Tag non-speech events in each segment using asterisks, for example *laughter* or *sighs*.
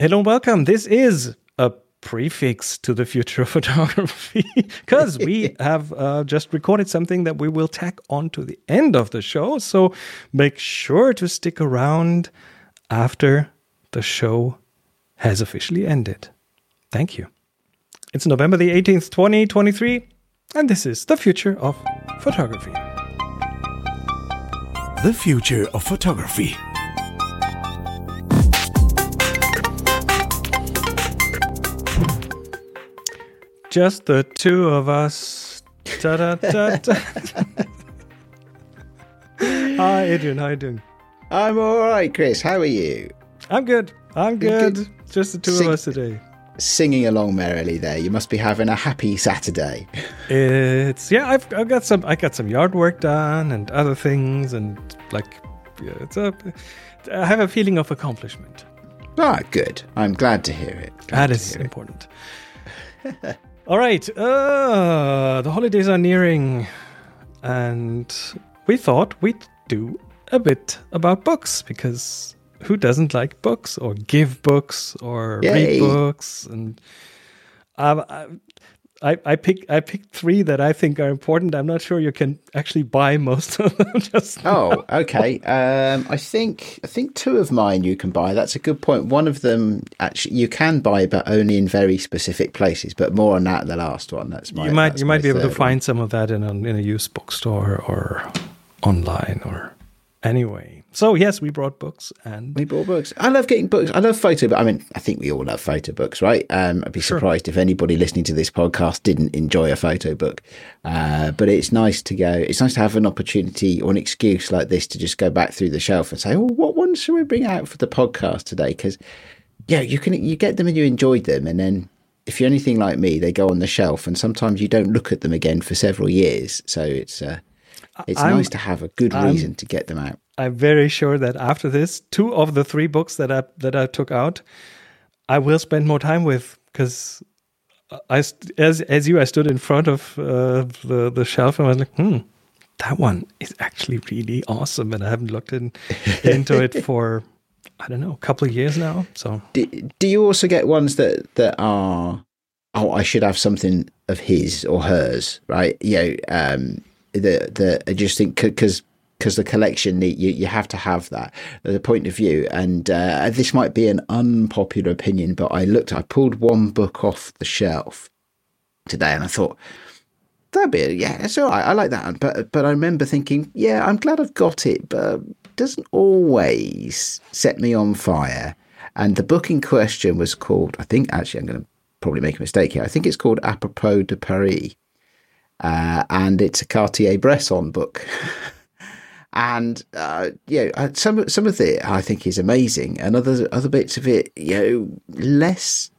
Hello and welcome. This is a prefix to the future of *laughs* photography because we *laughs* have uh, just recorded something that we will tack on to the end of the show. So make sure to stick around after the show has officially ended. Thank you. It's November the 18th, 2023, and this is the future of photography. The future of photography. Just the two of us. Da, da, da, da. Hi, Adrian. How you doing? I'm all right, Chris. How are you? I'm good. I'm good. Good. Just the two Sing- of us today. Singing along merrily there. You must be having a happy Saturday. It's yeah. I've, I've got some. I got some yard work done and other things and like yeah, it's a. I have a feeling of accomplishment. Ah, good. I'm glad to hear it. Glad That it. important. *laughs* All right. Uh, the holidays are nearing, and we thought we'd do a bit about books because who doesn't like books or give books or Yay. read books? And um, I, I, pick I picked three that I think are important. I'm not sure you can actually buy most of them. *laughs* Just Oh, okay. Um, I think I think two of mine you can buy. That's a good point. One of them actually you can buy, but only in very specific places. But more on that. The last one. That's my. you might you might be able to one. find some of that in a in a used bookstore or online or anyway. So yes, we brought books and We bought books. I love getting books. I love photo. But I mean, I think we all love photo books, right? Um, I'd be Sure. surprised if anybody listening to this podcast didn't enjoy a photo book. Uh, but it's nice to go. It's nice to have an opportunity or an excuse like this to just go back through the shelf and say, "Oh, what ones should we bring out for the podcast today?" Because yeah, you can you get them and you enjoyed them, and then if you're anything like me, they go on the shelf, and sometimes you don't look at them again for several years. So it's uh, it's I'm- nice to have a good I'm- reason to get them out. I'm very sure that after this, two of the three books that I that I took out, I will spend more time with because I as as you I stood in front of uh, the the shelf and I was like, hmm, that one is actually really awesome, and I haven't looked in, *laughs* into it for I don't know a couple of years now. So do, do you also get ones that that are oh i should have something of his or hers right you know um the the i just think because because the collection you you have to have that the point of view. And uh, this might be an unpopular opinion but i looked i pulled one book off the shelf today and i thought that'd be yeah it's all right i like that one. But but i remember thinking yeah i'm glad i've got it but it doesn't always set me on fire. And the book in question was called i think actually i'm going to probably make a mistake here i think it's called apropos de paris uh, and it's a cartier bresson book *laughs* and uh, you know, uh, some some of it I think is amazing, and other other bits of it, you know, less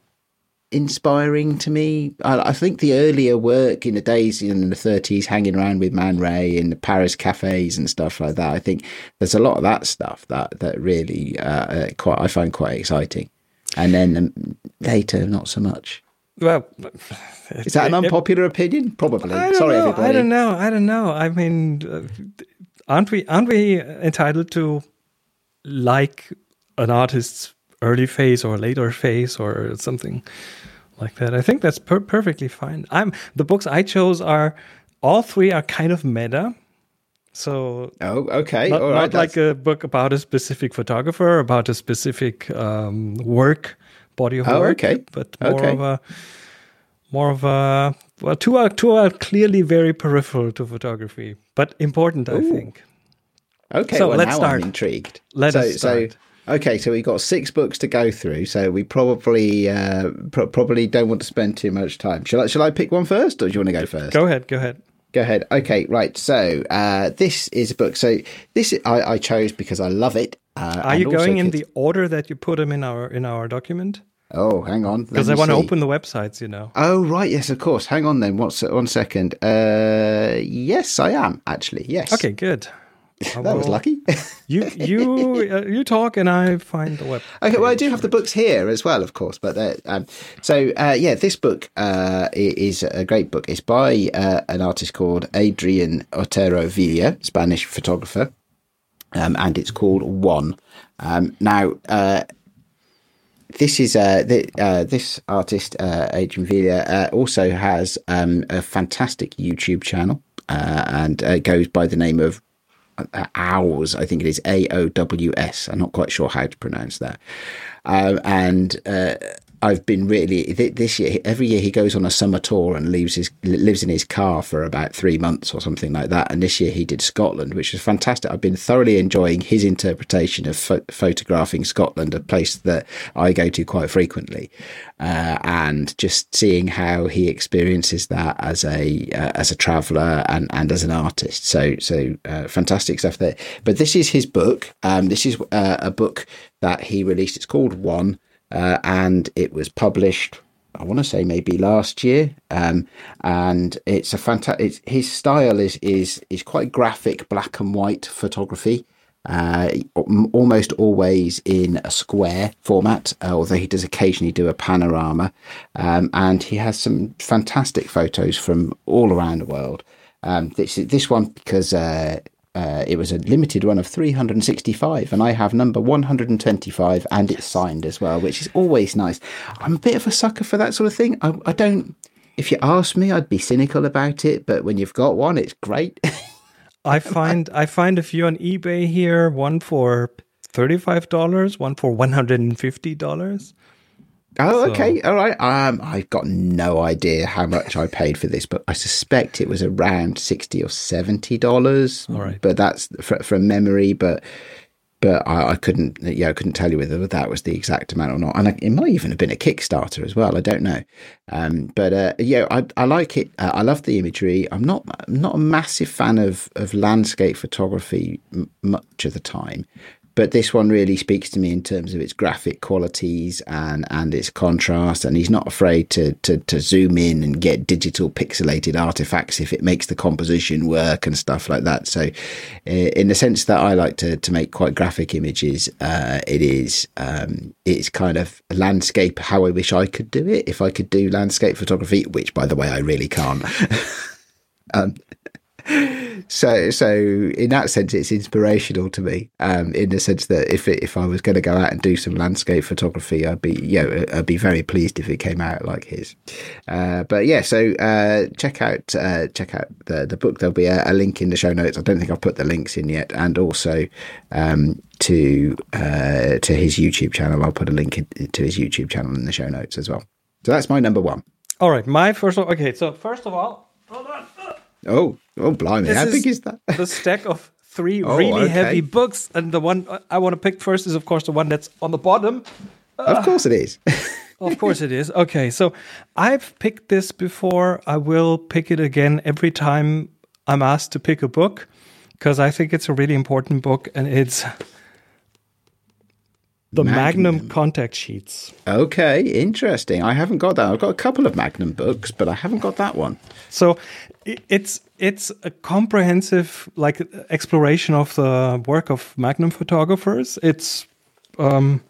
inspiring to me. I, I think the earlier work in the days in the thirties, hanging around with Man Ray in the Paris cafes and stuff like that. I think there's a lot of that stuff that that really uh, uh, quite I find quite exciting, and then um, later not so much. Well, Is that an unpopular opinion? Probably. Sorry, know. everybody. I don't know. I don't know. I mean, uh, aren't we aren't we entitled to like an artist's early phase or later phase or something like that? I think that's per- perfectly fine. I'm the books I chose are all three are kind of meta. So Oh, okay. not, All right. not like a book about a specific photographer, about a specific um, work, body of Oh, work, okay. but more Okay. of a more of a well, two are two are clearly very peripheral to photography, but important, I think. Okay, So well, let's now start. I'm intrigued. Let so, us start. So, okay, so we've got six books to go through. So we probably uh, pro- probably don't want to spend too much time. Shall I? Shall I pick one first, or do you want to go first? Go ahead, go ahead. Go ahead. Okay, right. So uh, this is a book. So this I, I chose because I love it. Uh, Are you going in the order that you put them in our in our document? Oh, hang on. Because I want to open the websites, you know. Oh right, yes, of course. Hang on then. What's one second? Uh, yes, I am actually. Yes. Okay, good. I that was lucky. You you *laughs* uh, you talk and I find the web. Okay, well, I do have the books here as well, of course. But um, so uh, yeah, this book uh, is a great book. It's by uh, an artist called Adrian Otero Vila, Spanish photographer, um, and it's called One. Um, now, uh, this is uh, uh, this artist uh, Adrian Vila uh, also has um, a fantastic YouTube channel uh, and uh, goes by the name of uh, Owls. I think it is A O W S. I'm not quite sure how to pronounce that. Um, and uh, I've been really this year. Every year he goes on a summer tour and leaves his lives in his car for about three months or something like that. And this year he did Scotland, which was fantastic. I've been thoroughly enjoying his interpretation of pho- photographing Scotland, a place that I go to quite frequently, uh, and just seeing how he experiences that as a uh, as a traveller and and as an artist. So so uh, fantastic stuff there. But this is his book. Um, this is uh, a book that he released. It's called One uh, and it was published. I want to say maybe last year, um, and it's a fantastic. His style is is is quite graphic, black and white photography. Uh, almost always in a square format, uh, although he does occasionally do a panorama. Um, and he has some fantastic photos from all around the world. Um, this this one because uh, uh, it was a limited run of 365, and I have number 125, and it's signed as well, which is always nice. I'm a bit of a sucker for that sort of thing. I, I don't. If you ask me, I'd be cynical about it, but when you've got one, it's great. *laughs* I find I find a few on eBay here. One for thirty-five dollars, one for one hundred and fifty dollars. Oh, so. okay, all right. Um, I've got no idea how much I paid for this, but I suspect it was around sixty or seventy dollars. All right, but that's from memory. But but I, I, couldn't, yeah, I couldn't tell you whether that was the exact amount or not. And it might even have been a Kickstarter as well. I don't know. Um, but uh, yeah, I, I like it. Uh, I love the imagery. I'm not I'm not a massive fan of of landscape photography m- much of the time, but this one really speaks to me in terms of its graphic qualities and and its contrast. And he's not afraid to to, to zoom in and get digital pixelated artifacts if it makes the composition work and stuff like that. So in the sense that I like to to make quite graphic images uh, it is um, it's kind of landscape how I wish I could do it. If I could do landscape photography which by the way I really can't. *laughs* Um, so so in that sense it's inspirational to me um, in the sense that if it, if I was going to go out and do some landscape photography I'd be you know I'd be very pleased if it came out like his. Uh, but yeah so uh, check out uh, check out the the book. There'll be a, a, link in the show notes. I don't think I've put the links in yet. And also um, to uh, to his YouTube channel. I'll put a link in, to his YouTube channel in the show notes as well. So that's my number one. All right. My first one okay. So first of all hold on Oh, oh, blimey! This How big is that? the stack of three *laughs* oh, really okay. heavy books, and the one I want to pick first is, of course, the one that's on the bottom. Of course, it is. *laughs* of course, it is. Okay, so I've picked this before. I will pick it again every time I'm asked to pick a book because I think it's a really important book, and it's the Magnum. Magnum. contact sheets. Okay, interesting. I haven't got that. I've got a couple of Magnum books, but I haven't got that one. So it's it's a comprehensive like exploration of the work of Magnum photographers. It's um,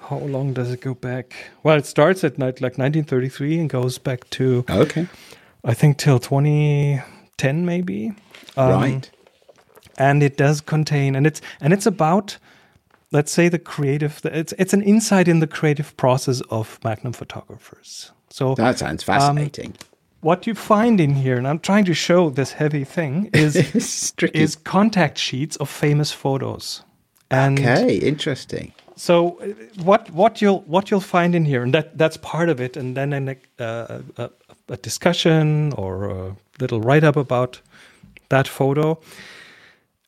how long does it go back? Well, it starts at night like 1933 and goes back to okay, I think till 2010 maybe. Um, right. And it does contain, and it's and it's about let's say the creative it's it's an insight in the creative process of magnum photographers. So that sounds um, fascinating. um, what you find in here and i'm trying to show this heavy thing *laughs* is is contact sheets of famous photos. And okay interesting. so uh, what what you'll what you'll find in here and that that's part of it and then a, uh, a, a discussion or a little write up about that photo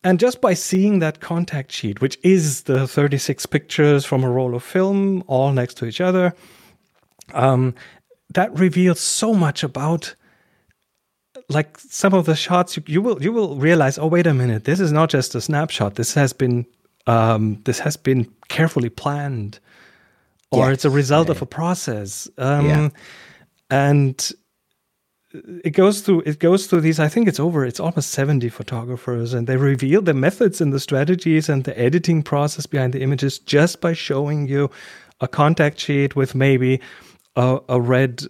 and just by seeing that contact sheet, which is the 36 pictures from a roll of film all next to each other, um, that reveals so much about like some of the shots you, you, will you will realize oh wait a minute this is not just a snapshot this has been um, this has been carefully planned or yes. it's a result yeah. of a process um, yeah. and it goes through it goes through these i think it's over it's almost 70 photographers and they reveal the methods and the strategies and the editing process behind the images just by showing you a contact sheet with maybe a, a red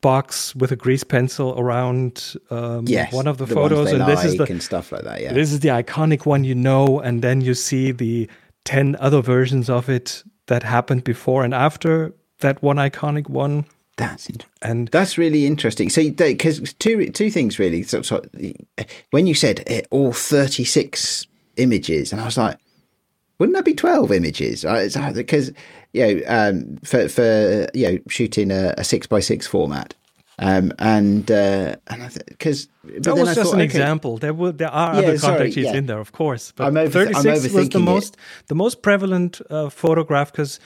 box with a grease pencil around um, yes, one of the, the photos and like this is the and stuff like that yeah this is the iconic one you know and then you see the 10 other versions of it that happened before and after that one iconic one. That's. And That's really interesting. So, because two two things really. So, so when you said eh, all thirty six images, and I was like, wouldn't that be twelve images? Because you know, um, for for you know, shooting a, a six by six format, um, and uh, and because that was just thought, an okay, example. There were there are yeah, other contact sheets yeah. in there, of course. But over, 36 was the most it. the most prevalent uh, photograph because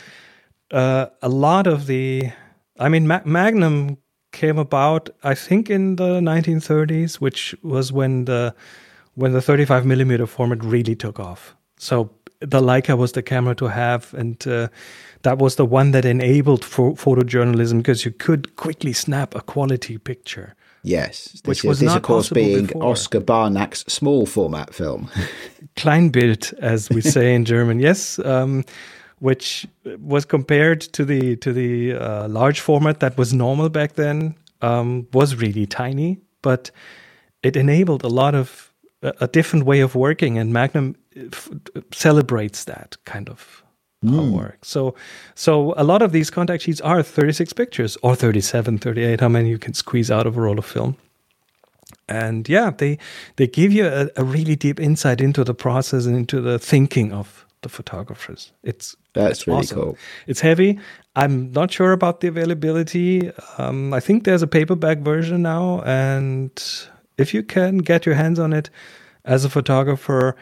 uh, a lot of the I mean Ma- Magnum came about I think in the 1930s, which was when the when the 35 millimeter format really took off. So the Leica was the camera to have, and uh, that was the one that enabled ph- photojournalism because you could quickly snap a quality picture. Yes, which was this, not of course being before. Oskar Barnack's small format film, Kleinbild, as we *laughs* say in German. Yes, um, which was compared to the to the uh, large format that was normal back then. Um, was really tiny, but it enabled a lot of a, a different way of working, and Magnum f- celebrates that kind of mm. work. So, so a lot of these contact sheets are 36 pictures or 37, 38, how many you can squeeze out of a roll of film. And yeah, they they give you a, a really deep insight into the process and into the thinking of the photographers. It's that's it's really awesome. cool. It's heavy. I'm not sure about the availability. Um, I think there's a paperback version now, and if you can get your hands on it as a photographer,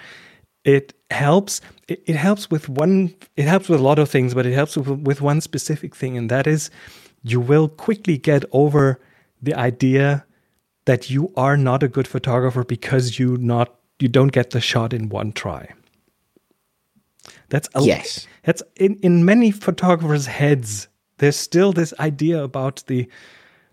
it helps it, it, helps with one it helps with a lot of things but it helps with, with one specific thing and that is you will quickly get over the idea that you are not a good photographer because you not you don't get the shot in one try that's a, yes that's in, in many photographers heads there's still this idea about the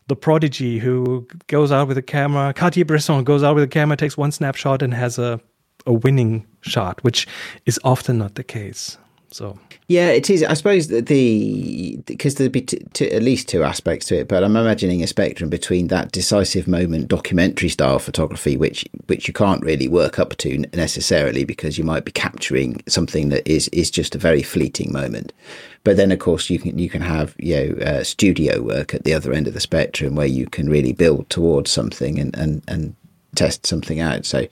the prodigy who goes out with a camera Cartier-Bresson goes out with a camera takes one snapshot and has a a winning shot, which is often not the case. So yeah, it is. I suppose that the because there'd be t- t- at least two aspects to it, but I'm imagining a spectrum between that decisive moment documentary style photography, which which you can't really work up to necessarily because you might be capturing something that is is just a very fleeting moment. But then, of course, you can you can have you know uh, studio work at the other end of the spectrum where you can really build towards something and and and test something out. So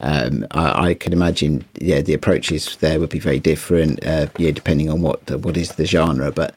um, I, I, can imagine, yeah, the approaches there would be very different, uh, yeah, depending on what the, what is the genre. But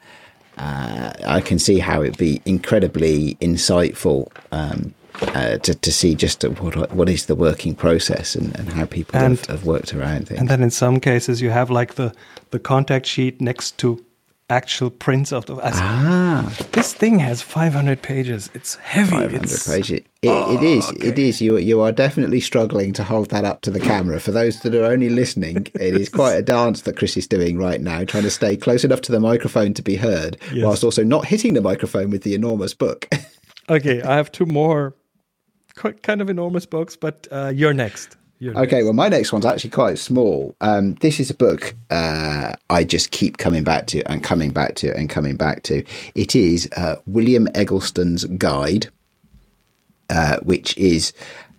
uh, I can see how it'd be incredibly insightful um, uh, to to see just what what is the working process and, and how people and, have, have, worked around things. And then in some cases, you have like the the contact sheet next to actual prints of the. Ah, this thing has 500 pages. It's heavy. 500 it's, pages. It, oh, it is. Okay. It is. You you are definitely struggling to hold that up to the camera. For those that are only listening, it is quite a dance that Chris is doing right now, trying to stay close enough to the microphone to be heard, yes. whilst also not hitting the microphone with the enormous book. okay, I have two more, kind of enormous books, but uh, you're next okay, well, my next one's actually quite small. Um, this is a book uh, I just keep coming back to and coming back to and coming back to. It is uh, William Eggleston's Guide, uh, which is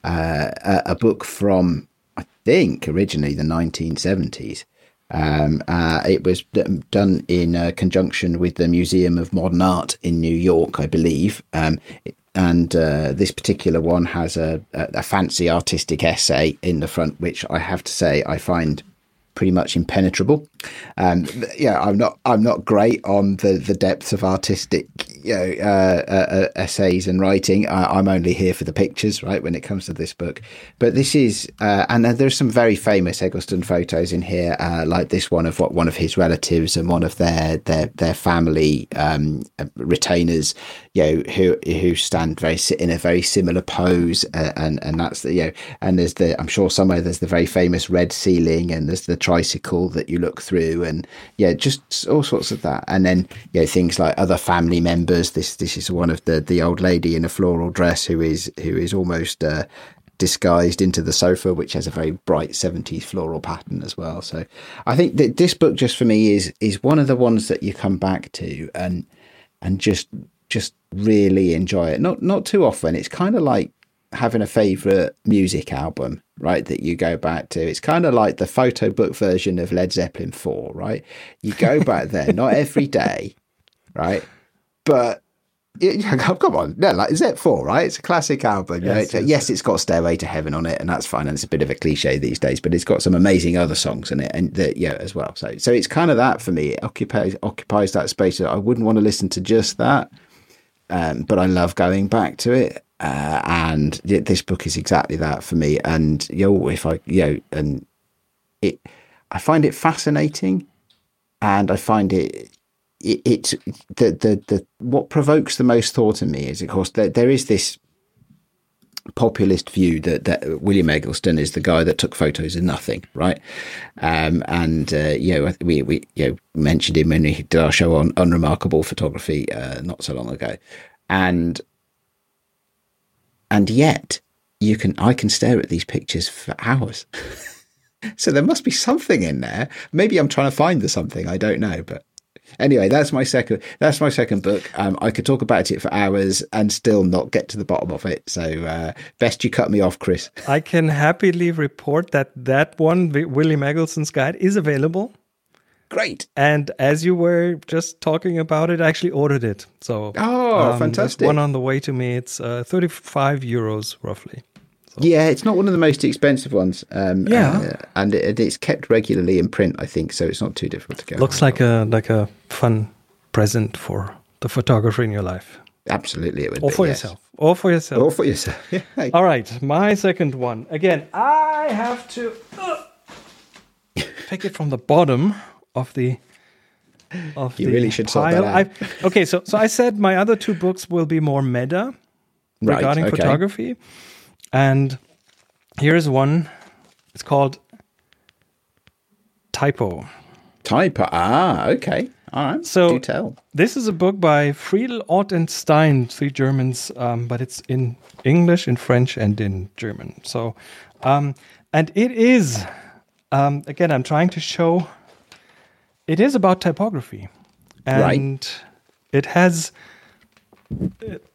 uh, a, a, book from, I think, originally the 1970s. Um, uh, it was done in uh, conjunction with the Museum of Modern Art in New York, I believe. Um, it, and uh, this particular one has a, a, fancy artistic essay in the front, which I have to say I find pretty much impenetrable. Um, yeah, I'm not I'm not great on the, the depths of artistic you know uh, uh, uh essays and writing. I, am only here for the pictures, right? When it comes to this book, but this is uh, and there's some very famous Eggleston photos in here, uh, like this one of what one of his relatives and one of their their their family um, retainers, you know, who who stand very in a very similar pose, uh, and and that's the you know, and there's the I'm sure somewhere there's the very famous red ceiling, and there's the tricycle that you look through, and yeah, just all sorts of that, and then you know things like other family members. This this is one of the the old lady in a floral dress who is who is almost. Uh, disguised into the sofa, which has a very bright 70s floral pattern as well. So I think that this book just for me is is one of the ones that you come back to and and just just really enjoy it. Not not too often. It's kind of like having a favorite music album, right? That you go back to. It's kind of like the photo book version of Led Zeppelin 4, right? You go *laughs* back there, not every day, right? But yeah, *laughs* come on, no, like Z four, right? It's a classic album. Yes, it's, yes. it's got "Stairway to Heaven" on it, and that's fine. And it's a bit of a cliche these days, but it's got some amazing other songs in it, and the, yeah, as well. So, so it's kind of that for me. It occupies occupies that space. That I wouldn't want to listen to just that, um, but I love going back to it. Uh, and this book is exactly that for me. And you know, if I, you know, and it, I find it fascinating, and I find it it, it the, the the what provokes the most thought in me is, of course, there, there is this populist view that, that William Eggleston is the guy that took photos of nothing, right? Um, and uh, you know, we we you know, mentioned him when we did our show on unremarkable photography uh, not so long ago, and and yet you can I can stare at these pictures for hours. *laughs* so there must be something in there. Maybe I'm trying to find the something. I don't know, but Anyway, that's my second. That's my second book. Um, I could talk about it for hours and still not get to the bottom of it. So uh, best you cut me off, Chris. I can happily report that that one, William Eggleston's guide, is available. Great. And as you were just talking about it, I actually ordered it. So oh, um, fantastic! One on the way to me. It's uh, thirty-five euros roughly. Yeah, it's not one of the most expensive ones. Um, yeah, uh, and it, it's kept regularly in print, I think, so it's not too difficult to get. Looks like a like a fun present for the photographer in your life. Absolutely, it would. Or be, for yes. yourself. Or for yourself. Or for yourself. *laughs* Yeah. All right, my second one. Again, I have to uh, take it from the bottom of the. Of you the really should sort that out. okay, so so I said my other two books will be more meta regarding okay. photography. And here's one. It's called Typo. Typo. Ah, okay. All right. So. This is a book by Friedl Ott and Stein, three Germans, um, but it's in English, in French, and in German. So, um, and it is, um, again, I'm trying to show it is about typography. And right. it has,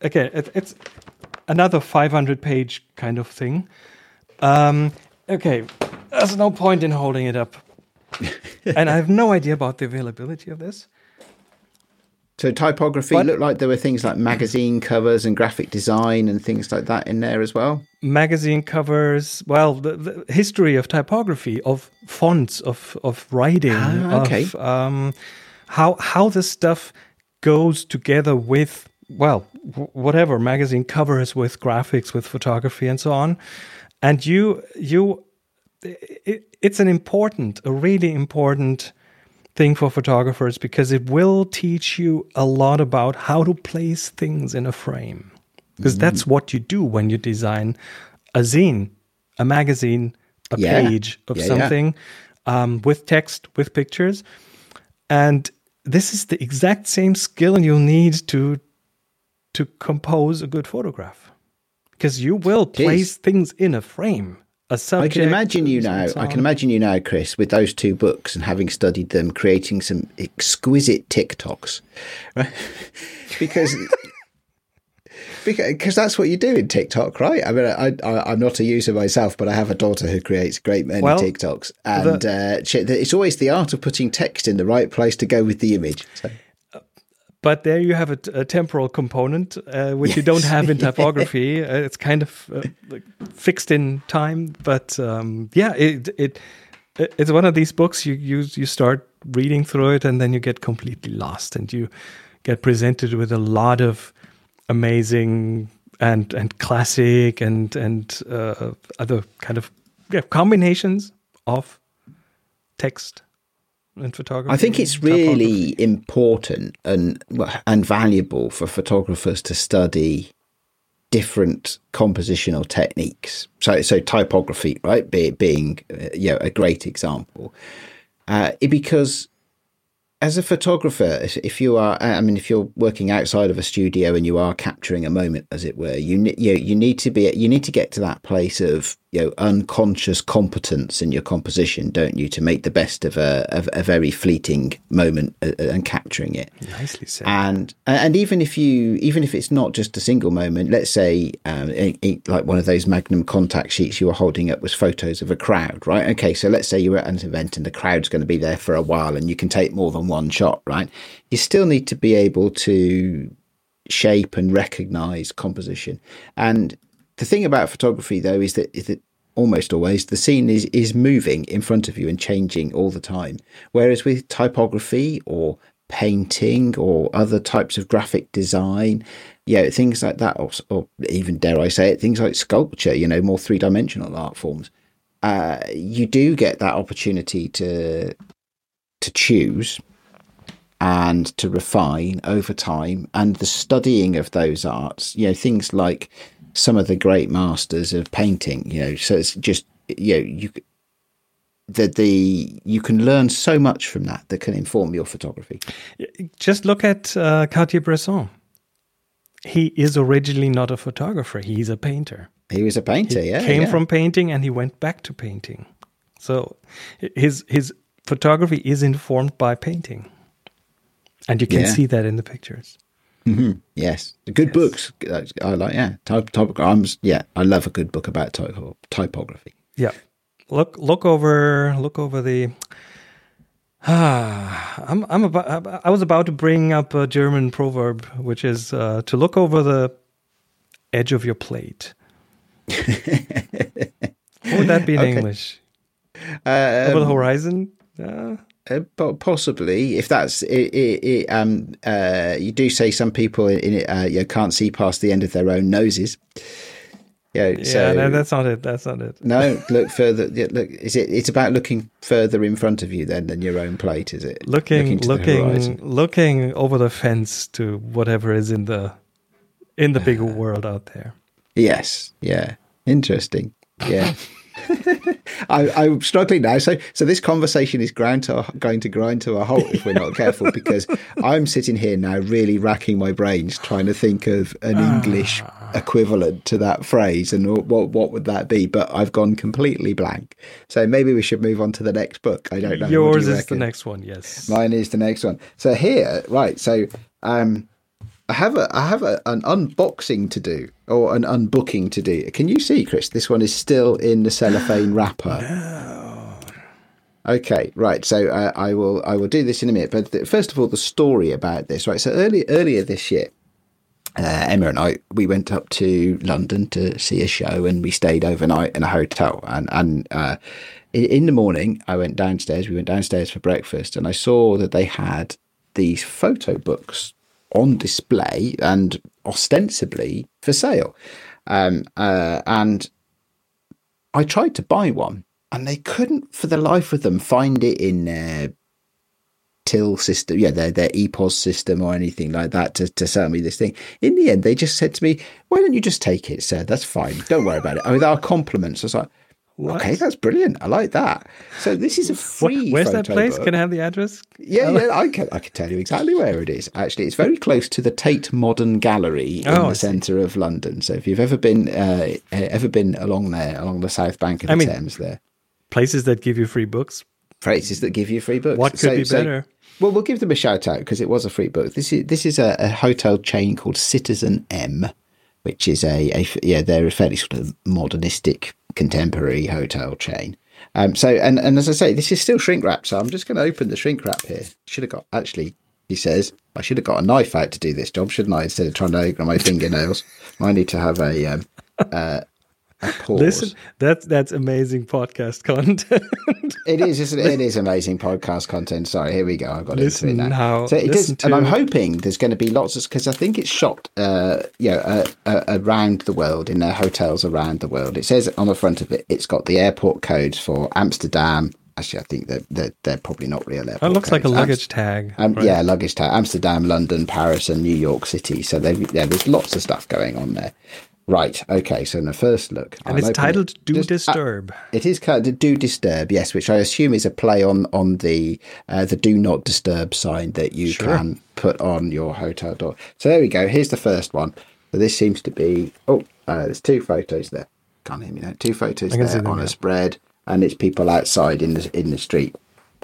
okay, it, it's another 500 page kind of thing. Um, okay, there's no point in holding it up. *laughs* and I have no idea about the availability of this. So typography but, looked like there were things like magazine covers and graphic design and things like that in there as well. Magazine covers, well, the, the history of typography, of fonts, of of writing, ah, okay. of um, how how this stuff goes together with well, whatever magazine covers with graphics, with photography, and so on. And you, you, it, it's an important, a really important thing for photographers because it will teach you a lot about how to place things in a frame. Because mm. that's what you do when you design a zine, a magazine, a yeah. page of yeah, something yeah. Um, with text, with pictures. And this is the exact same skill you'll need to to compose a good photograph because you will place things in a frame. A subject, I can imagine you now. I can imagine you now, Chris, with those two books and having studied them, creating some exquisite TikToks, right? *laughs* because *laughs* because that's what you do in TikTok, right? I mean, I, I, am not a user myself, but I have a daughter who creates great many well, TikToks, and the, uh, she, it's always the art of putting text in the right place to go with the image. So. But there you have a, a temporal component, uh, which yes. you don't have in *laughs* typography. uh, it's kind of uh, like fixed in time, but um, yeah, it, it it's one of these books you you you start reading through it, and then you get completely lost, and you get presented with a lot of amazing and and classic and and uh, other kind of yeah, combinations of text in photography? I think it's really important and and valuable for photographers to study different compositional techniques. So, so typography, right, Be, being uh, you know, a great example, uh, because as a photographer, if, if, you are, I mean, if you're working outside of a studio and you are capturing a moment, as it were, you you you need to be you need to get to that place of you know unconscious competence in your composition, don't you, to make the best of a, of a very fleeting moment uh, uh, and capturing it. Nicely said. And and even if you even if it's not just a single moment, let's say um, it- it- like one of those Magnum contact sheets you were holding up was photos of a crowd, right? Okay, so let's say you're at an event and the crowd's going to be there for a while, and you can take more than one shot, right? You still need to be able to shape and recognize composition. And the thing about photography, though, is that, is that almost always the scene is is moving in front of you and changing all the time. Whereas with typography or painting or other types of graphic design, yeah, things like that, or, or even dare I say it, things like sculpture, you know, more three dimensional art forms. Uh, you do get that opportunity to to choose and to refine over time and the studying of those arts you know things like some of the great masters of painting you know so it's just you know you the the you can learn so much from that that can inform your photography Just look at uh, Cartier-Bresson. He is originally not a photographer. He's a painter. he was a painter yeah came yeah. from painting and he went back to painting. So his his photography is informed by painting. And you can Yeah. see that in the pictures. Yes good books i like yeah type, type i'm yeah i love a good book about typo, typography Yeah. Look look over look over the Ah, *sighs* I'm I'm about I was about to bring up a German proverb which is uh, to look over the edge of your plate. *laughs* what would that be in Okay. English? uh, Over the horizon? Uh, Uh, po- possibly, if that's it, it, it um uh you do say some people in it uh you can't see past the end of their own noses. Yeah, yeah, so no, that's not it. That's not it. no, look further. Yeah, look, is it? It's about looking further in front of you then than your own plate, is it? Looking, the looking, looking over the fence to whatever is in the in the bigger world out there. Yes. Yeah. Interesting. Yeah. *laughs* I, I'm struggling now. So, so this conversation is ground to, going to grind to a halt if we're not *laughs* careful, because I'm sitting here now, really racking my brains, trying to think of an English equivalent to that phrase, and what what would that be? But I've gone completely blank. So maybe we should move on to the next book. I don't know. Do Yours you is the next one. Yes. Mine is the next one. So here, right. So um, I have a I have a, an unboxing to do or an unbooking to do. Can you see, Chris? This one is still in the cellophane *gasps* wrapper. no. Okay, right. So uh, I will I will do this in a minute. But th- first of all, the story about this. Right. So early earlier this year, uh, Emma and I we went up to London to see a show, and we stayed overnight in a hotel. And and uh, in, in the morning, I went downstairs. We went downstairs for breakfast, and I saw that they had these photo books on display and ostensibly for sale. Um, uh, and I tried to buy one, and they couldn't, for the life of them, find it in their till system, yeah, their their EPOS system or anything like that to, to sell me this thing. In the end, they just said to me, "Why don't you just take it, sir? That's fine. Don't worry about it." With our compliments, I was like, "Okay, that's brilliant. I like that." So this is a free. Where's that place? book. Can I have the address? Yeah, yeah, I can, I can tell you exactly where it is. Actually, it's very close to the Tate Modern Gallery in Oh, the centre of London. So if you've ever been uh, ever been along there, along the south bank of the I mean- Thames, there Places that give you free books. places that give you free books. What could So- be so- better? well, we'll give them a shout out because it was a free book. This is this is a, a hotel chain called Citizen M, which is a, a yeah they're a fairly sort of modernistic contemporary hotel chain. Um, so and and as I say, this is still shrink wrapped. So I'm just going to open the shrink wrap here. Should have got actually. He says I should have got a knife out to do this job, shouldn't I? Instead of trying to open my *laughs* fingernails, I need to have a um, uh, pause. Listen, that's that's amazing podcast content. *laughs* It is, isn't it? It *laughs* is amazing podcast content. Sorry, here we go. I've got Listen into it now. how- so it is, and I'm hoping there's going to be lots of because I think it's shot, uh, you know, uh, uh, around the world in their hotels around the world. It says on the front of it, it's got the airport codes for Amsterdam. Actually, I think that they're, they're probably not real airport. That looks like a codes. luggage tag. Um, right? Yeah, luggage tag. Amsterdam, London, Paris, and New York City. So yeah, there's lots of stuff going on there. Right. Okay. So in the first look, And I'll it's titled it. Do uh, Disturb. it is kind of do disturb, yes, which I assume is a play on on the uh, the do not disturb sign that you Sure. can put on your hotel door. So there we go. Here's the first one. So this seems to be oh, uh, there's two photos there. Can't hear me now. two photos I can see there on a spread, and it's people outside in the in the street.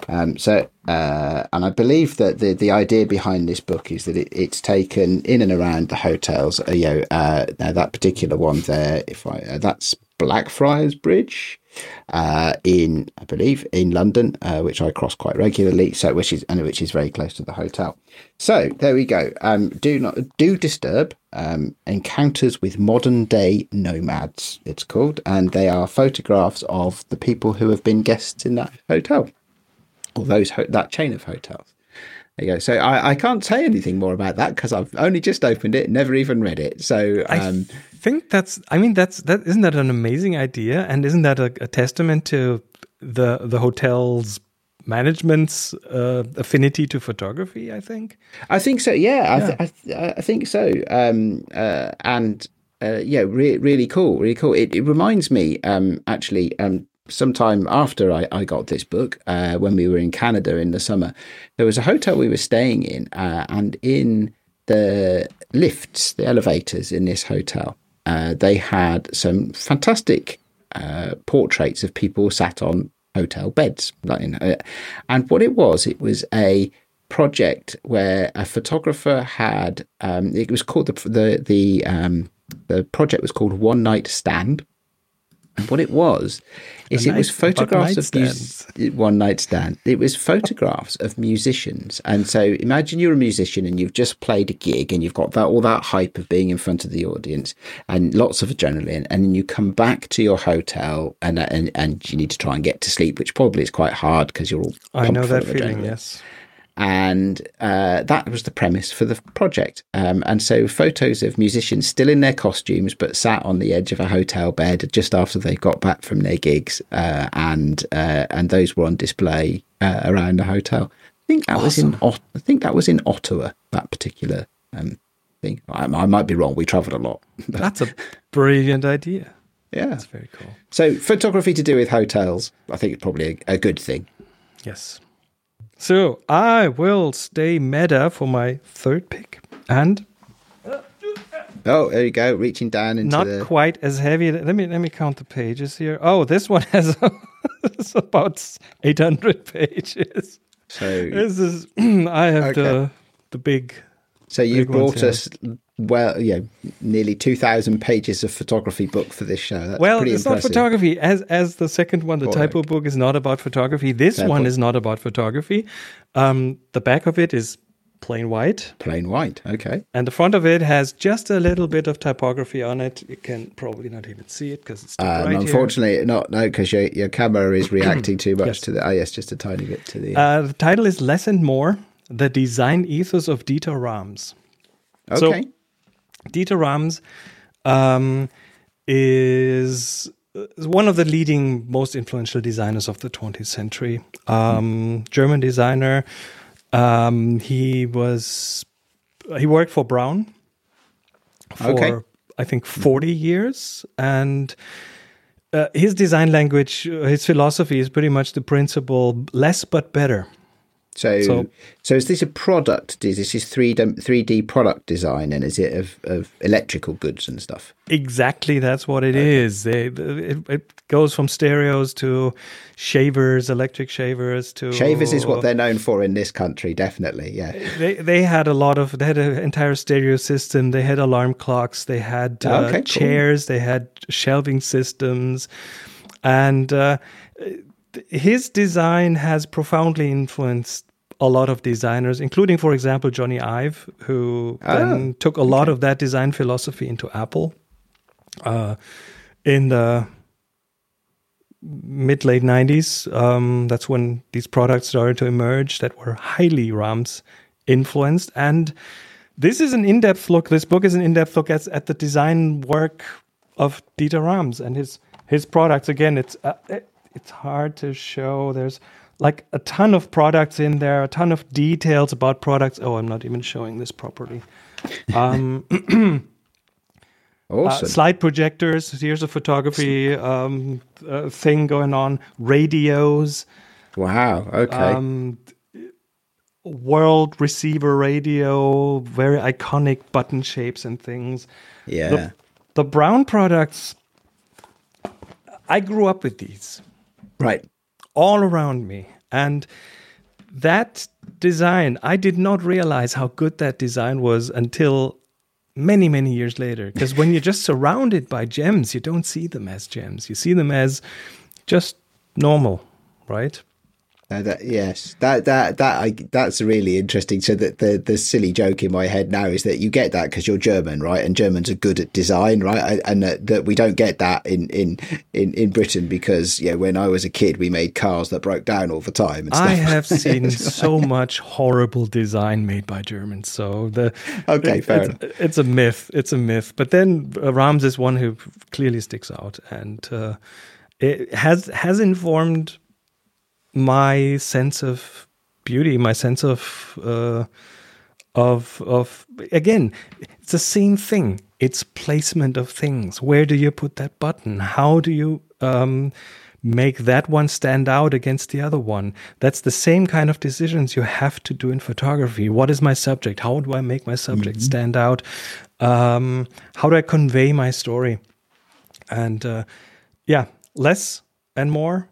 Um, so, uh, and I believe that the the idea behind this book is that it, it's taken in and around the hotels. Uh, you know, uh, now that particular one there, if I uh, that's Blackfriars Bridge uh, in I believe in London, uh, which I cross quite regularly. So which is and which is very close to the hotel. So there we go. Um, do not do disturb. Um, encounters with modern day nomads. It's called, and they are photographs of the people who have been guests in that hotel or those ho- that chain of hotels. There you go. So I, I can't say anything more about that because I've only just opened it, never even read it. So I um, think that's. I mean, that's that. Isn't that an amazing idea? And isn't that a, a testament to the the hotel's management's uh, affinity to photography? I think. I think so. Yeah, I, th- I, th- I think so. Um, uh, and uh, yeah, re- really cool, really cool. It, it reminds me, um, actually, um, sometime after I, I got this book, uh, when we were in Canada in the summer, there was a hotel we were staying in, uh, and in the lifts, the elevators in this hotel, uh, they had some fantastic uh, portraits of people sat on hotel beds. Uh, and what it was, it was a project where a photographer had. Um, it was called the the the um, the project was called One Night Stand. And what it was is it was photographs of one night stand. It was photographs of musicians, and so imagine you're a musician and you've just played a gig and you've got that all that hype of being in front of the audience and lots of adrenaline, and then you come back to your hotel and and and you need to try and get to sleep, which probably is quite hard because you're all. I know that feeling. Yes. And uh, that was the premise for the project. Um, and so, photos of musicians still in their costumes, but sat on the edge of a hotel bed just after they got back from their gigs, uh, and uh, and those were on display uh, around the hotel. I think that was in I think that was in Ottawa. That particular um, thing. I, I might be wrong. We travelled a lot. But, *laughs* That's a brilliant idea. yeah. That's very cool. So photography to do with hotels, I think it's probably a, a good thing. Yes. So I will stay meta for my third pick, and Oh, there you go, reaching down into not the. quite as heavy. Let me let me count the pages here. Oh, this one *laughs* has about eight hundred pages. So This is *clears throat* I have Okay. the the big. So you brought us well, yeah, nearly two thousand pages of photography book for this show. That's well, it's impressive. not photography. As as the second one, the All typo book is not about photography. This Fair one is not about photography. Um, the back of it is plain white. Plain white. Okay. And the front of it has just a little bit of typography on it. You can probably not even see it because it's too Um, bright here. unfortunately, not no, because your your camera is *clears throat* reacting too much Yes. to the. Oh, yes, just a tiny bit to the. Uh, the title is Less and More: The Design Ethos of Dieter Rams. so- okay. Dieter Rams um, is is one of the leading, most influential designers of the 20th century. Um, German designer. Um, he was he worked for Braun for Okay. I think 40 years, and uh, his design language, his philosophy is pretty much the principle: less but better. So, so, so- is this a product? Is this is three D three D product design, and is it of, of electrical goods and stuff? Exactly, that's what it is. They, it, it goes from stereos to shavers, electric shavers to Shavers is what they're known for in this country, definitely. Yeah. They they had a lot of they had an entire stereo system. They had alarm clocks. They had uh, Okay, cool. chairs. They had shelving systems, and uh, his design has profoundly influenced a lot of designers, including, for example, Jony Ive, who then took a lot of that design philosophy into Apple. Uh, in the mid late 90s um, that's when these products started to emerge that were highly rams influenced. And this is an in-depth look. This book is an in-depth look at, at the design work of dieter rams and his his products. Again it's uh, it, it's hard to show there's like a ton of products in there a ton of details about products oh i'm not even showing this properly um, *clears throat* uh, slide projectors. Here's a photography um, uh, thing going on. Radios, wow. Okay. um, world receiver radio, very iconic button shapes and things. yeah. The, the Braun products I grew up with these Right. all around me. And that design, I did not realize how good that design was until many, many years later. Because when you're just surrounded by gems, you don't see them as gems. You see them as just normal, right? Uh, that, yes, that that that I, that's really interesting. So that the the silly joke in my head now is that you get that because you're German, right? And Germans are good at design, right? And that, that we don't get that in in in in Britain because yeah, when I was a kid, we made cars that broke down all the time. And stuff. I have *laughs* seen so much horrible design made by Germans. So the Okay, it- fair it's, enough. it's a myth. It's a myth. But then uh, Rams is one who clearly sticks out, and uh, it has has informed my sense of beauty, my sense of uh, of of again, it's the same thing. It's placement of things. Where do you put that button? How do you um, make that one stand out against the other one? That's the same kind of decisions you have to do in photography. What is my subject? How do I make my subject stand out? Um, how do I convey my story? And uh, yeah, less and more.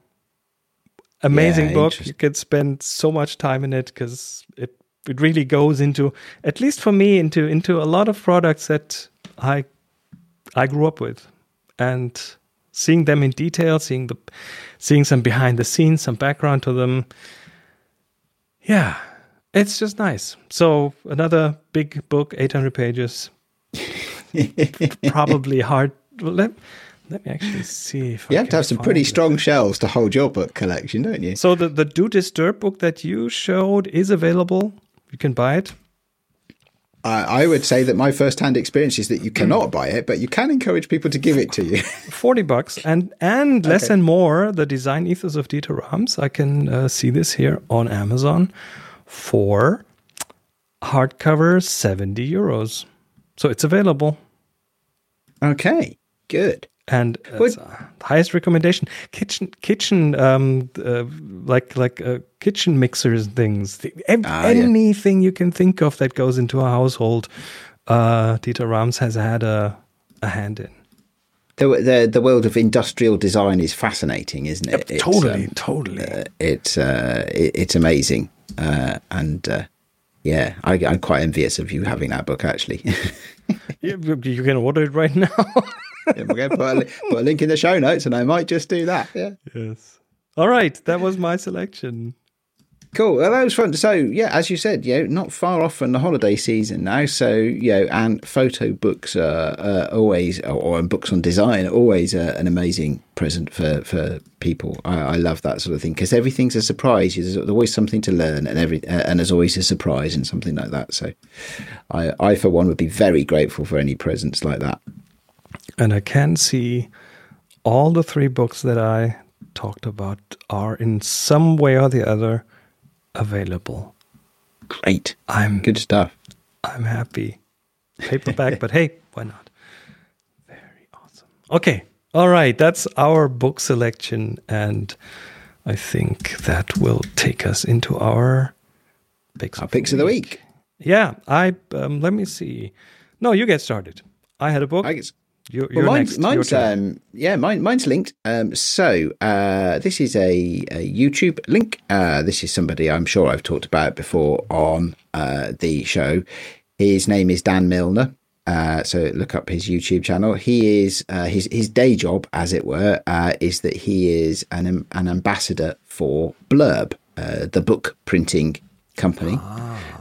Amazing Yeah, book. You could spend so much time in it because it it really goes into at least for me into into a lot of products that I I grew up with, and seeing them in detail, seeing the seeing some behind the scenes, some background to them. Yeah, it's just nice. So another big book, eight hundred pages. *laughs* Probably hard. Let, me actually see. If I You have to have some pretty it. strong shelves to hold your book collection, don't you? So the the Do Disturb book that you showed is available. You can buy it. I, I would say that my first-hand experience is that you cannot buy it, but you can encourage people to give it to you. *laughs* 40 bucks and and less Okay. and more the design ethos of Dieter Rams. I can uh, see this here on Amazon for hardcover 70 euros. So it's available okay, good. And it's, uh, highest recommendation. Kitchen kitchen um uh, like like uh, kitchen mixers things. Ah, yeah. anything you can think of that goes into a household uh Dieter Rams has had a a hand in. The, the the world of industrial design is fascinating, isn't it? It's, totally um, totally. uh, it's uh, it, it's amazing, uh, and uh, yeah, I, I'm quite envious of you having that book. Actually, *laughs* you, you can order it right now *laughs* Yeah, we're going to put a, put a link in the show notes, and I might just do that. Yeah. Yes. All right, that was my selection. Cool. Well, that was fun. So, yeah, as you said, you know, not far off from the holiday season now. So, you know, and photo books are uh, always, or, or books on design, are always uh, an amazing present for for people. I, I love that sort of thing because everything's a surprise. There's always something to learn, and every uh, and there's always a surprise and something like that. So, I, I for one would be very grateful for any presents like that. And I can see all the three books that I talked about are in some way or the other available. Great, I'm good stuff. I'm happy. Paperback, but hey, why not? Very awesome. Okay. All right, that's our book selection and I think that will take us into our picks Our picks of the week. Yeah, I um, let me see. No, you get started. I had a book. I guess You, Well, you're mine's, next. Mine's um, yeah, mine, mine's linked. Um, so uh, this is a, a YouTube link. Uh, this is somebody I'm sure I've talked about before on uh, the show. His name is Dan Milnor. Uh, so look up his YouTube channel. He is uh, his his day job, as it were, uh, is that he is an an ambassador for Blurb, uh, the book printing company.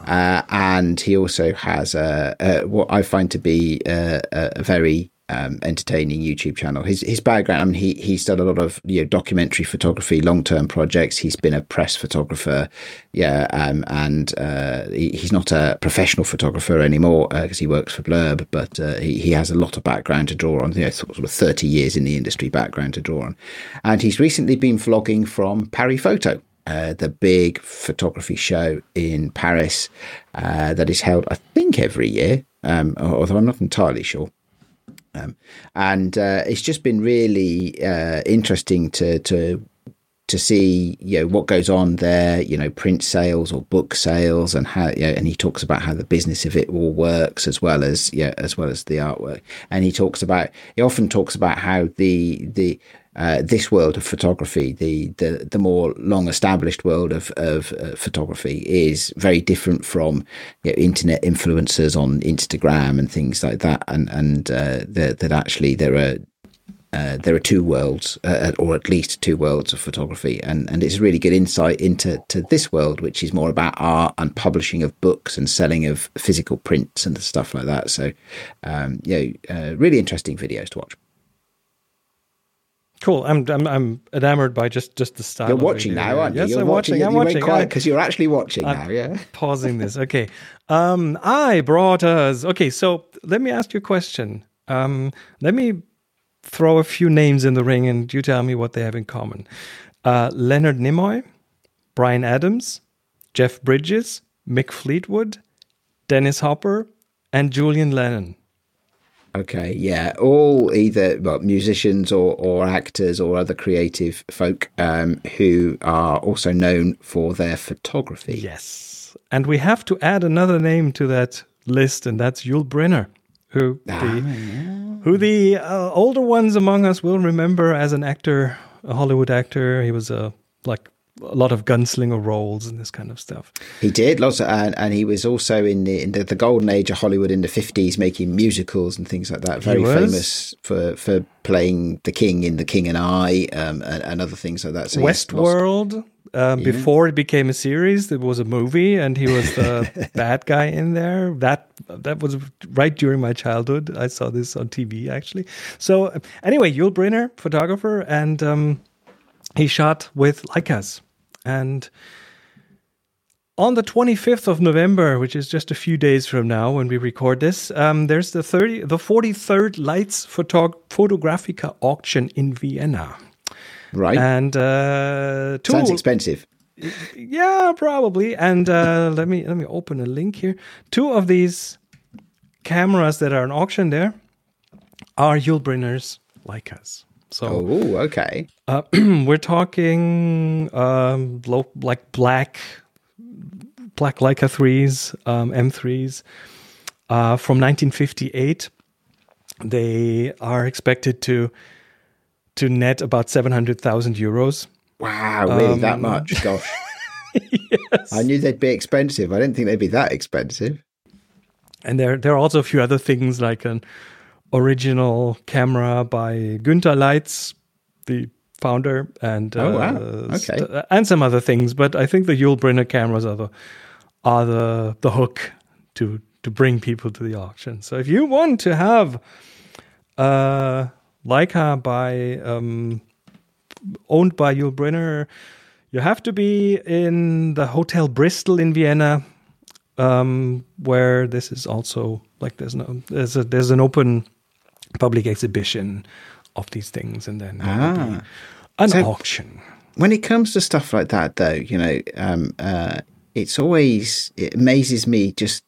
Uh, and he also has uh, uh, what I find to be a, a very um, entertaining YouTube channel. His his background, I mean, he he's done a lot of you know documentary photography, long term projects. He's been a press photographer, yeah, um, and uh, he, he's not a professional photographer anymore because he works for Blurb, but uh, he he has a lot of background to draw on. You know, sort of thirty years in the industry background to draw on, and he's recently been vlogging from Paris Photo uh, the big photography show in Paris uh, that is held, I think, every year, um, although I'm not entirely sure. Um, and uh, it's just been really uh, interesting to to to see you know what goes on there you know print sales or book sales and how you know, and he talks about how the business of it all works as well as yeah as well as the artwork. And he talks about he often talks about how the the uh, this world of photography, the the, the more long established world of of uh, photography, is very different from you know, internet influencers on Instagram and things like that, and and uh, that, that actually there are uh, there are two worlds, uh, or at least two worlds of photography, and, and it's really good insight into to this world, which is more about art and publishing of books and selling of physical prints and stuff like that. So, um, yeah, uh, really interesting videos to watch. Cool. I'm I'm I'm enamored by just just the style. You're watching now, aren't you? Yes, you're I'm watching. watching. I'm you watching. quiet because you're actually watching I'm now. Yeah. *laughs* pausing this. Okay. Um, I brought us. Okay, so let me ask you a question. Um, let me throw a few names in the ring, and you tell me what they have in common. Uh, Leonard Nimoy, Bryan Adams, Jeff Bridges, Mick Fleetwood, Dennis Hopper, and Julian Lennon. Okay, yeah, all either well, musicians or, or actors or other creative folk um, who are also known for their photography. Yes, and we have to add another name to that list, and that's Yul Brynner, who the who the uh, older ones among us will remember as an actor, a Hollywood actor. He was a like a lot of gunslinger roles and this kind of stuff. He did lots, of, and, and he was also in the in the, the golden age of Hollywood in the fifties, making musicals and things like that. Very famous for for playing the king in The King and I, um, and, and other things like that. So Westworld. Um, Before it became a series, it was a movie, and he was the *laughs* bad guy in there. That that was right during my childhood. I saw this on TV actually. So anyway, Yul Brynner, photographer, and um, he shot with Leicas. And on the 25th of November, which is just a few days from now when we record this, um, there's the 30, the 43rd Leitz Photog- Photographica auction in Vienna. right? And uh, two, Sounds expensive. yeah, probably. And uh, let me let me open a link here. Two of these cameras that are on auction there are Yul Brynner's Leicas. So Oh, okay. uh, *clears throat* we're talking um, low, like black, black Leica threes, um, M3s uh, from 1958. They are expected to to net about 700,000 euros. Wow, really that Um, much? *laughs* Gosh. I knew they'd be expensive. I didn't think they'd be that expensive. And there, there are also a few other things like an original camera by Günther Leitz, the founder, and Oh, wow. uh, Okay. st- and some other things. But I think the Yul Brynner cameras are the are the the hook to to bring people to the auction. So if you want to have uh, Leica by um, owned by Yul Brynner, you have to be in the Hotel Bristol in Vienna, um, where this is also like there's no there's a there's an open public exhibition of these things, and then Ah. an So- auction. When it comes to stuff like that, though, you know, um, uh, it's always it amazes me just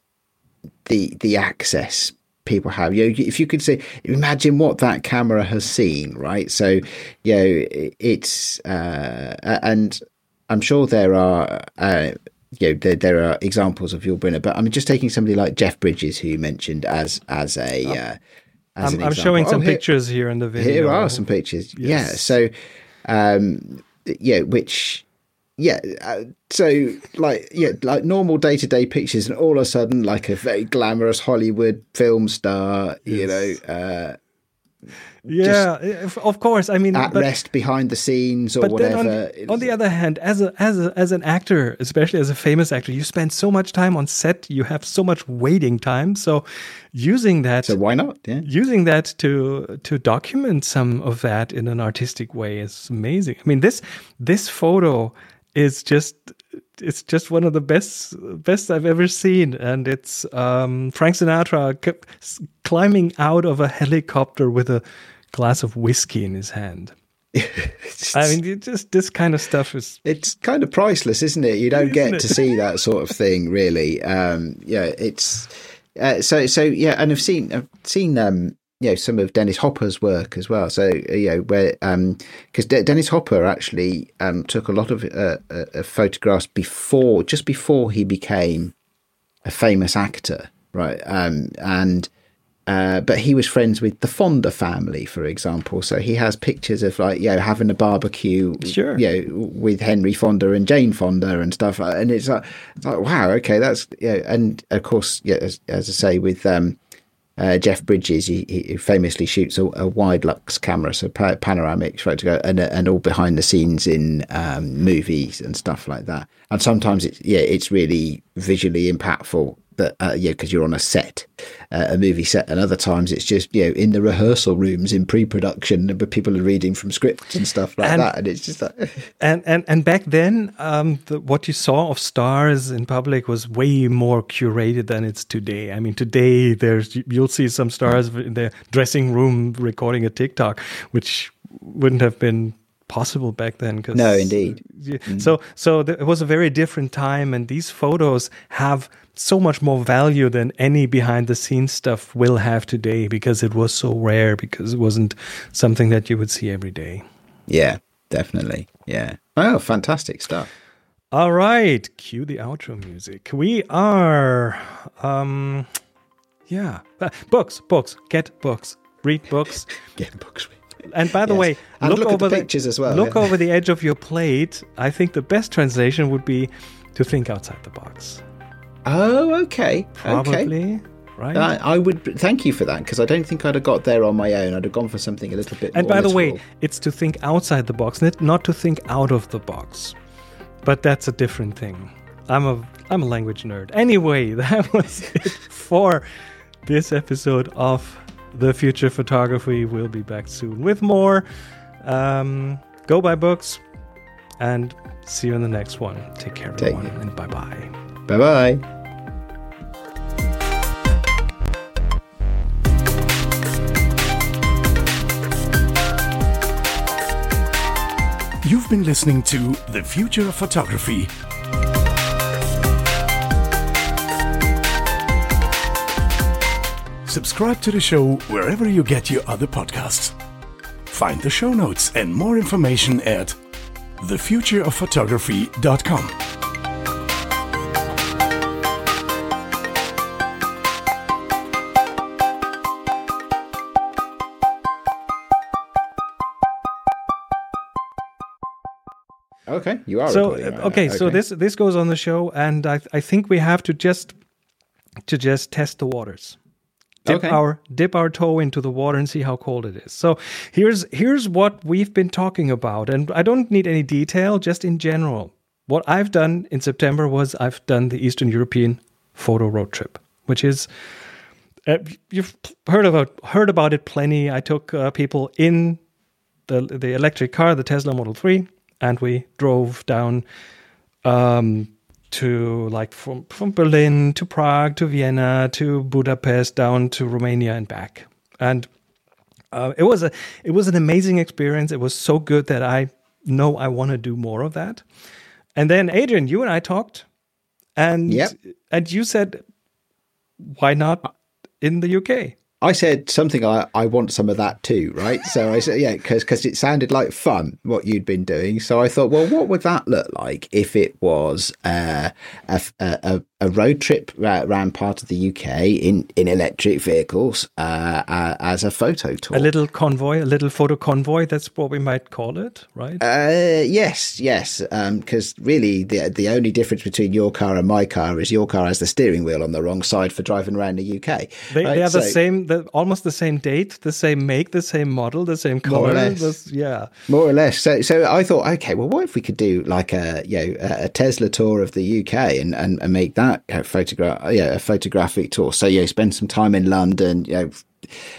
the the access people have. You know, if you could say, imagine what that camera has seen, right? So, you know, it's uh, and I'm sure there are. Uh, you know, there, there are examples of Yul Brynner, but I'm just taking somebody like Jeff Bridges, who you mentioned as as a. Uh, as I'm, I'm showing Oh, some here- pictures here in the video. here are some pictures. Yeah. So, um, yeah, which, yeah. Uh, so, like, yeah, like normal day to day pictures, and all of a sudden, like a very glamorous Hollywood film star, you know, uh, Yeah, of course. I mean, at but, rest behind the scenes or but whatever. on the, on the other hand, as a as a as an actor, especially as a famous actor, you spend so much time on set. You have so much waiting time. So, using that so why not? Yeah. using that to to document some of that in an artistic way is amazing. I mean this this photo is just it's just one of the best best I've ever seen, and it's um, Frank Sinatra climbing out of a helicopter with a glass of whiskey in his hand. *laughs* I mean, just this kind of stuff is it's kind of priceless, isn't it? You don't get it? to see *laughs* that sort of thing, really. Um, yeah, it's uh, so so. Yeah, and I've seen I've seen um, you know some of Dennis Hopper's work as well. So uh, you know where um because De- Dennis Hopper actually um, took a lot of uh, uh, uh, photographs before just before he became a famous actor, right? Um, and uh, but he was friends with the Fonda family, for example. So he has pictures of like you know having a barbecue, Sure. you know, with Henry Fonda and Jane Fonda and stuff. uh, And it's like, it's like wow, okay, that's yeah. And of course, yeah, as, as I say, with um, uh, Jeff Bridges, he, he famously shoots a, a Widelux camera, so pa- panoramic photograph, and and all behind the scenes in um, movies and stuff like that. And sometimes it's yeah, it's really visually impactful. That uh, yeah, because you're on a set, uh, a movie set, and other times it's just you know in the rehearsal rooms in pre-production, but people are reading from scripts and stuff like And- that, and it's just like *laughs* And and and back then, um, the, what you saw of stars in public was way more curated than it's today. I mean, today there's you'll see some stars in their dressing room recording a TikTok, which wouldn't have been possible back then. 'cause- No, indeed. Yeah. So so th- it was a very different time, and these photos have so much more value than any behind the scenes stuff will have today because it was so rare because it wasn't something that you would see every day. yeah, definitely, yeah. Oh, fantastic stuff. All right, cue the outro music. We are, um, yeah, uh, books, books, get books, read books. *laughs* Get books. And by the Yes. way, And look the over pictures as well, Look yeah. over the edge of your plate. I think the best translation would be to think outside the box. Oh, okay, okay. Probably, right? I, I would thank you for that because I don't think I'd have got there on my own. I'd have gone for something a little bit. and by the way, it's to think outside the box, not not to think out of the box. But that's a different thing. I'm a I'm a language nerd. Anyway, *laughs* that was it for this episode of the future photography. We'll be back soon with more. Um, go buy books, and see you in the next one. Take care, everyone, it. and bye bye. bye bye. You've been listening to The Future of Photography. Subscribe to the show wherever you get your other podcasts. Find the show notes and more information at thefutureofphotography.com. Okay, you are. so right okay, now. so this this goes on the show and I, I think we have to just to just test the waters dip Okay. our dip our toe into the water and see how cold it is. So here's here's what we've been talking about and i don't need any detail just in general. What i've done in september was i've done the eastern european photo road trip which is uh, you've heard about heard about it plenty. I took uh, people in the the electric car, the Tesla Model 3, and we drove down um, to like from from Berlin to Prague to Vienna to Budapest down to Romania and back. And uh, it was a it was an amazing experience. It was so good that I know I want to do more of that. And then Adrian, you and I talked, and Yep. and you said, why not in the UK? I said something. I, I want some of that too, right? So I said, yeah, because it sounded like fun what you'd been doing. So I thought, well, what would that look like if it was uh, a, a a road trip around part of the UK in in electric vehicles uh, uh, as a photo tour? A little convoy, a little photo convoy. That's what we might call it, right? Uh, yes, yes. Because really, the the only difference between your car and my car is your car has the steering wheel on the wrong side for driving around the UK. They, right? they are the same, the, almost the same date, the same make, the same model, the same color. this- yeah. more or less. So, so I thought, okay, well, what if we could do like a you know a a Tesla tour of the UK and and, and make that a photograph, yeah, a photographic tour. So, yeah, spend some time in London. You know,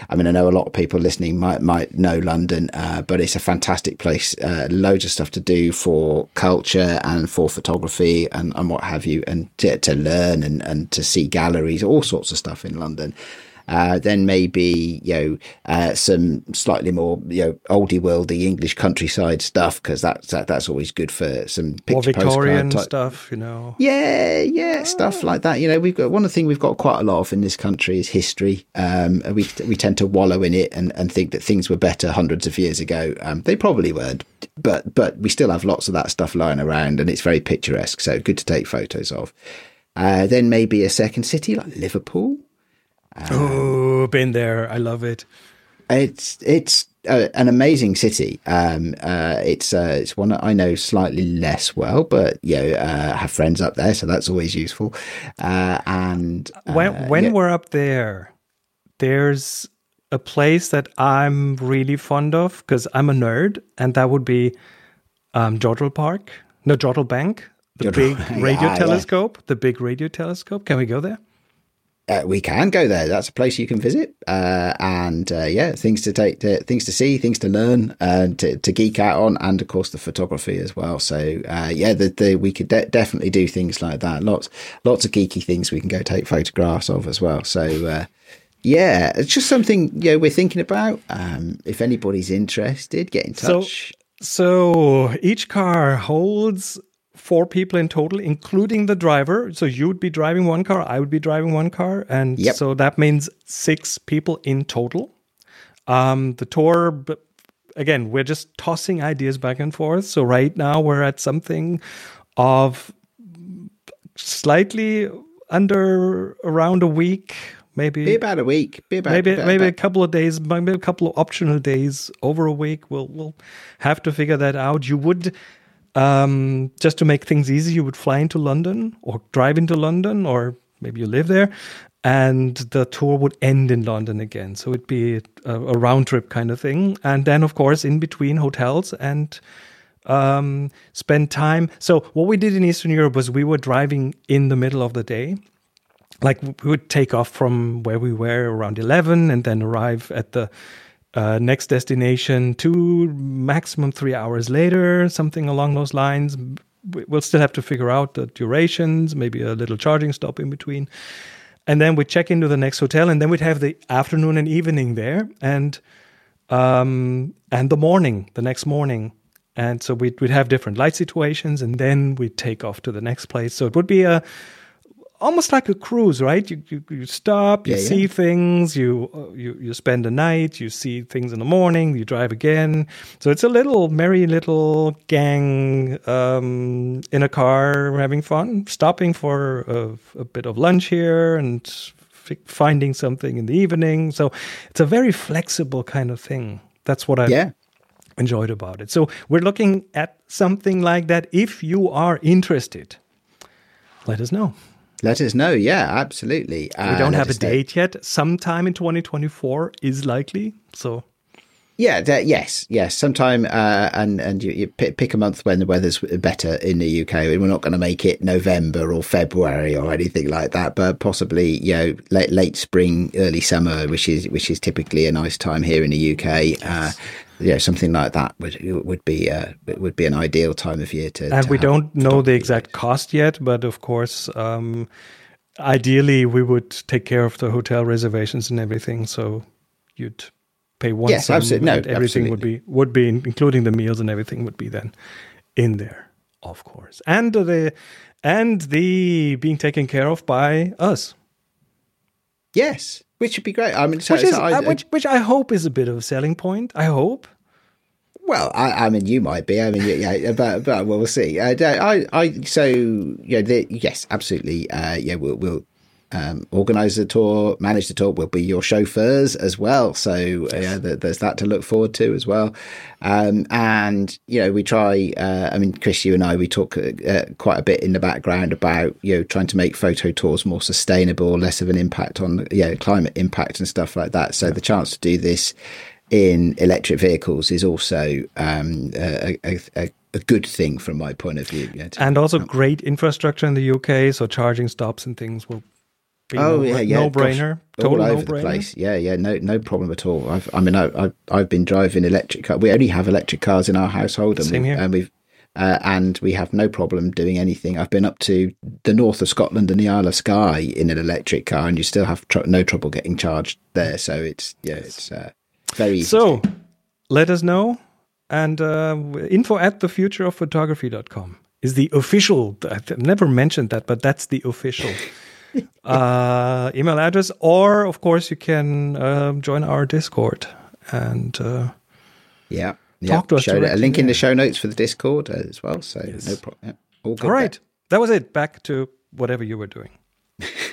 I mean, I know a lot of people listening might might know London, uh, but it's a fantastic place. Uh, loads of stuff to do for culture and for photography and, and what have you, and to, to learn and, and to see galleries, all sorts of stuff in London. Uh, then maybe you know uh, some slightly more you know oldie worldy English countryside stuff because that's that, that's always good for some Or picture Victorian stuff, you know. Yeah, yeah, stuff like that. You know, we've got one of the things we've got quite a lot of in this country is history. Um, we we tend to wallow in it and, and think that things were better hundreds of years ago. Um, they probably weren't, but but we still have lots of that stuff lying around, and it's very picturesque. So good to take photos of. Uh, then maybe a second city like Liverpool. Oh, Oh, been there. I love it. It's it's uh, an amazing city. Um, uh, it's uh, it's one I know slightly less well, but you know, uh, have friends up there, so that's always useful. Uh, and when when yeah, we're up there, there's a place that I'm really fond of because I'm a nerd, and that would be um, Jodrell Park, no Jodrell Bank, the Jodrell- big *laughs* radio Yeah, yeah. telescope, the big radio telescope. Can we go there? Uh, we can go there. That's a place you can visit, uh, and uh, yeah, things to take, to, things to see, things to learn, and to, to geek out on, and of course the photography as well. So uh, yeah, the, the, we could de- definitely do things like that. Lots, lots of geeky things we can go take photographs of as well. So. Uh, yeah, it's just something you know we're thinking about. Um, if anybody's interested, get in So- touch. So each car holds four people in total, including the driver. So you would be driving one car, I would be driving one car, and Yep. so that means six people in total. Um, the tour, again, we're just tossing ideas back and forth. So right now we're at something of slightly under around a week, maybe Be about a week. Be about maybe about- maybe a couple of days, maybe a couple of optional days over a week. We'll we'll have to figure that out. You would um, just to make things easy, you would fly into London or drive into London, or maybe you live there, and the tour would end in London again. So it'd be a, a round trip kind of thing, and then of course in between hotels and um, spend time. So what we did in Eastern Europe was we were driving in the middle of the day like we would take off from where we were around 11 and then arrive at the uh, next destination two maximum three hours later something along those lines. We- we'll still have to figure out the durations maybe a little charging stop in between. And then we'd check into the next hotel and then we'd have the afternoon and evening there and um, and the morning the next morning. And so we'd, we'd have different light situations and then we'd take off to the next place. So it would be a almost like a cruise, right? You you, you stop, you Yeah, yeah. see things, you uh, you you spend the night, you see things in the morning, you drive again. So it's a little merry little gang um, in a car having fun, stopping for a, a bit of lunch here and fi- finding something in the evening. So it's a very flexible kind of thing. That's what I yeah. enjoyed about it. So we're looking at something like that. If you are interested, let us know. Let us know. Yeah, absolutely. We Uh, don't have a know. date yet. Sometime in 2024 is likely. So Yeah, that, yes, yes. Sometime, uh, and and you, you pick, pick a month when the weather's better in the UK. We're not going to make it November or February or anything like that, but possibly you know late late spring, early summer, which is which is typically a nice time here in the UK. Uh, yeah, something like that would would be uh, would be an ideal time of year to. and to we don't know the exact cost yet, but of course, um, ideally we would take care of the hotel reservations and everything. So you'd pay one Yes, absolutely. No, everything would be would be including the meals and everything would be then in there, of course, and the and the being taken care of by us. Yes, which would be great. I mean, so, which is so I- uh, which which I hope is a bit of a selling point. I hope. Well, I, I mean, you might be. I mean, yeah, yeah but, but we'll see. Uh, I, I, so yeah, the, yes, absolutely. Uh, yeah, we'll, we'll um, organise the tour, manage the tour. We'll be your chauffeurs as well. So uh, yeah, th- there's that to look forward to as well. Um, and you know, we try. Uh, I mean, Chris, you and I, we talk uh, quite a bit in the background about you know trying to make photo tours more sustainable, less of an impact on you know climate impact and stuff like that. So the chance to do this in electric vehicles is also um, a, a, a, a good thing from my point of view. to- And also great infrastructure in the UK, so charging stops and things will Oh yeah, yeah, no brainer, total all no over the place. Yeah, yeah, no, no problem at all. I've, I mean, I, I, I've been driving electric car. We only have electric cars in our household, and Same we've, here. and we've, uh, and we have no problem doing anything. I've been up to the north of Scotland and the Isle of Skye in an electric car, and you still have tr- no trouble getting charged there. So it's yeah, it's uh, very easy. So let us know. And uh, info at thefutureofphotography.com is the official, I've never mentioned that, but that's the official *laughs* uh, email address. Or, of course, you can um join our Discord and uh, Yeah. yeah. Talk to us Show, a link in the show notes for the Discord as well. So no problem. Yeah, all good. all right. That was it. Back to whatever you were doing. *laughs*